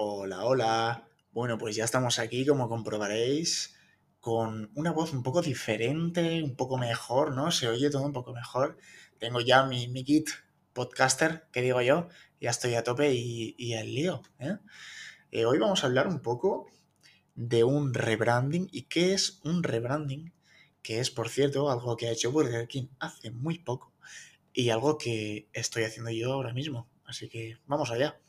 Hola, hola. Bueno, pues ya estamos aquí, como comprobaréis, con una voz un poco diferente, un poco mejor, ¿no? Se oye todo un poco mejor. Tengo ya mi, mi kit podcaster, que digo yo, ya estoy a tope y, y el lío. ¿eh? Eh, hoy vamos a hablar un poco de un rebranding. ¿Y qué es un rebranding? Que es, por cierto, algo que ha hecho Burger King hace muy poco y algo que estoy haciendo yo ahora mismo. Así que vamos allá.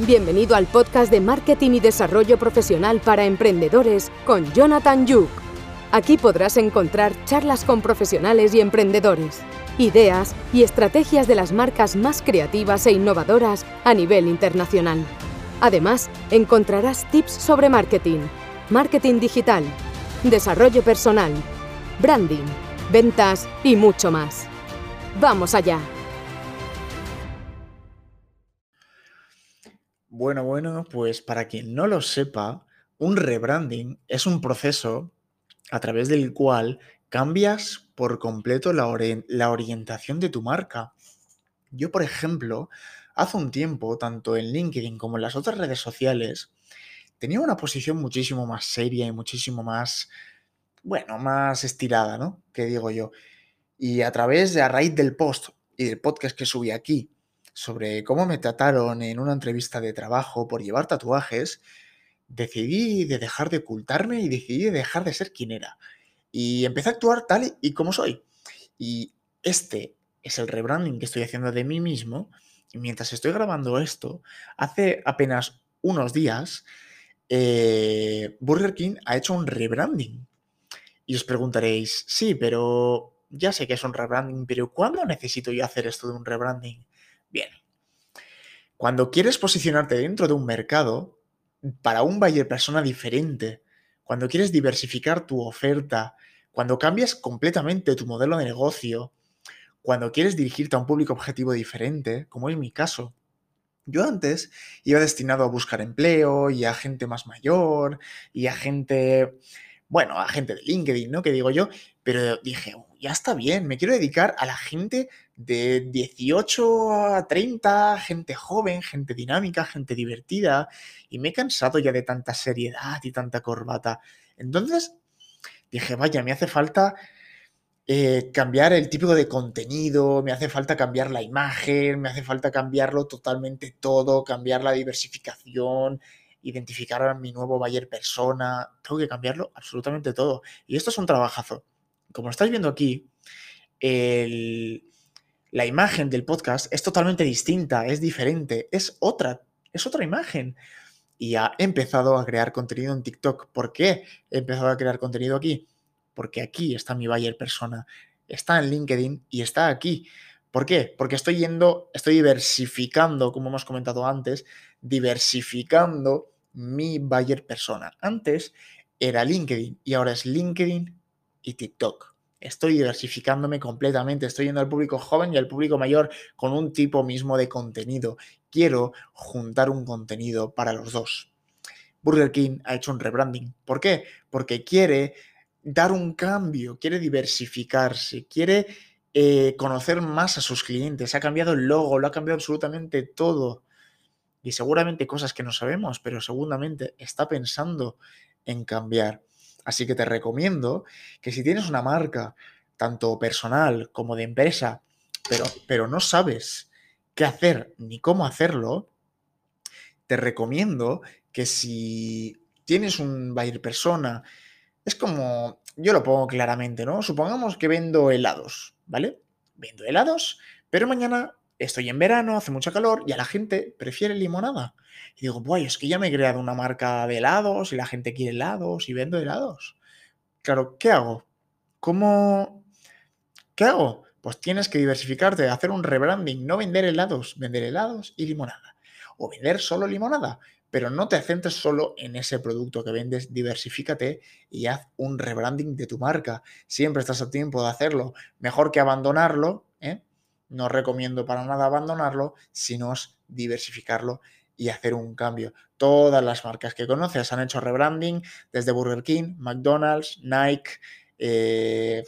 Bienvenido al podcast de Marketing y Desarrollo Profesional para Emprendedores con Jonathan Yuk. Aquí podrás encontrar charlas con profesionales y emprendedores, ideas y estrategias de las marcas más creativas e innovadoras a nivel internacional. Además, encontrarás tips sobre marketing, marketing digital, desarrollo personal, branding, ventas y mucho más. ¡Vamos allá! Bueno, bueno, pues para quien no lo sepa, un rebranding es un proceso a través del cual cambias por completo la, ori- la orientación de tu marca. Yo, por ejemplo, hace un tiempo, tanto en LinkedIn como en las otras redes sociales, tenía una posición muchísimo más seria y muchísimo más, bueno, más estirada, ¿no? Que digo yo. Y a través de, a raíz del post y del podcast que subí aquí sobre cómo me trataron en una entrevista de trabajo por llevar tatuajes, decidí de dejar de ocultarme y decidí de dejar de ser quien era. Y empecé a actuar tal y como soy. Y este es el rebranding que estoy haciendo de mí mismo. Y mientras estoy grabando esto, hace apenas unos días, eh, Burger King ha hecho un rebranding. Y os preguntaréis, sí, pero ya sé que es un rebranding, pero ¿cuándo necesito yo hacer esto de un rebranding? Bien, cuando quieres posicionarte dentro de un mercado para un buyer persona diferente, cuando quieres diversificar tu oferta, cuando cambias completamente tu modelo de negocio, cuando quieres dirigirte a un público objetivo diferente, como es mi caso. Yo antes iba destinado a buscar empleo y a gente más mayor y a gente, bueno, a gente de LinkedIn, ¿no? Que digo yo, pero dije, "Oh, ya está bien, me quiero dedicar a la gente de 18 a 30, gente joven, gente dinámica, gente divertida, y me he cansado ya de tanta seriedad y tanta corbata. Entonces dije, vaya, me hace falta eh, cambiar el tipo de contenido, me hace falta cambiar la imagen, me hace falta cambiarlo totalmente todo, cambiar la diversificación, identificar a mi nuevo buyer persona, tengo que cambiarlo absolutamente todo. Y esto es un trabajazo. Como estáis viendo aquí, el- la imagen del podcast es totalmente distinta, es diferente, es otra, es otra imagen. Y ha empezado a crear contenido en TikTok. ¿Por qué he empezado a crear contenido aquí? Porque aquí está mi buyer persona, está en LinkedIn y está aquí. ¿Por qué? Porque estoy yendo, estoy diversificando, como hemos comentado antes, diversificando mi buyer persona. Antes era LinkedIn y ahora es LinkedIn y TikTok. Estoy diversificándome completamente, estoy yendo al público joven y al público mayor con un tipo mismo de contenido. Quiero juntar un contenido para los dos. Burger King ha hecho un rebranding. ¿Por qué? Porque quiere dar un cambio, quiere diversificarse, quiere eh, conocer más a sus clientes. Ha cambiado el logo, lo ha cambiado absolutamente todo. Y seguramente cosas que no sabemos, pero seguramente está pensando en cambiar. Así que te recomiendo que si tienes una marca, tanto personal como de empresa, pero, pero no sabes qué hacer ni cómo hacerlo, te recomiendo que si tienes un buyer persona, es como, yo lo pongo claramente, ¿no? Supongamos que vendo helados, ¿vale? Vendo helados, pero mañana estoy en verano, hace mucha calor y a la gente prefiere limonada. Y digo, guay, es que ya me he creado una marca de helados y la gente quiere helados y vendo helados. Claro, ¿qué hago? ¿Cómo? ¿Qué hago? Pues tienes que diversificarte, hacer un rebranding, no vender helados, vender helados y limonada. O vender solo limonada, pero no te centres solo en ese producto que vendes, diversifícate y haz un rebranding de tu marca. Siempre estás a tiempo de hacerlo. Mejor que abandonarlo, ¿eh? No recomiendo para nada abandonarlo, sino diversificarlo y hacer un cambio. Todas las marcas que conoces han hecho rebranding, desde Burger King, McDonald's, Nike, eh,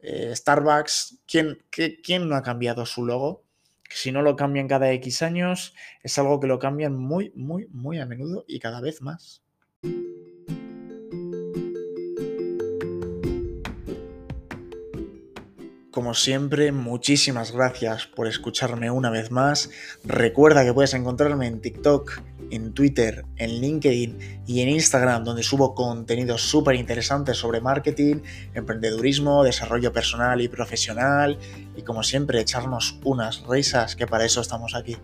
eh, Starbucks. ¿Quién, qué- quién no ha cambiado su logo? si no lo cambian cada X años, es algo que lo cambian muy, muy, muy a menudo y cada vez más. Como siempre, muchísimas gracias por escucharme una vez más. Recuerda que puedes encontrarme en TikTok, en Twitter, en LinkedIn y en Instagram, donde subo contenidos súper interesantes sobre marketing, emprendedurismo, desarrollo personal y profesional y como siempre echarnos unas risas, que para eso estamos aquí.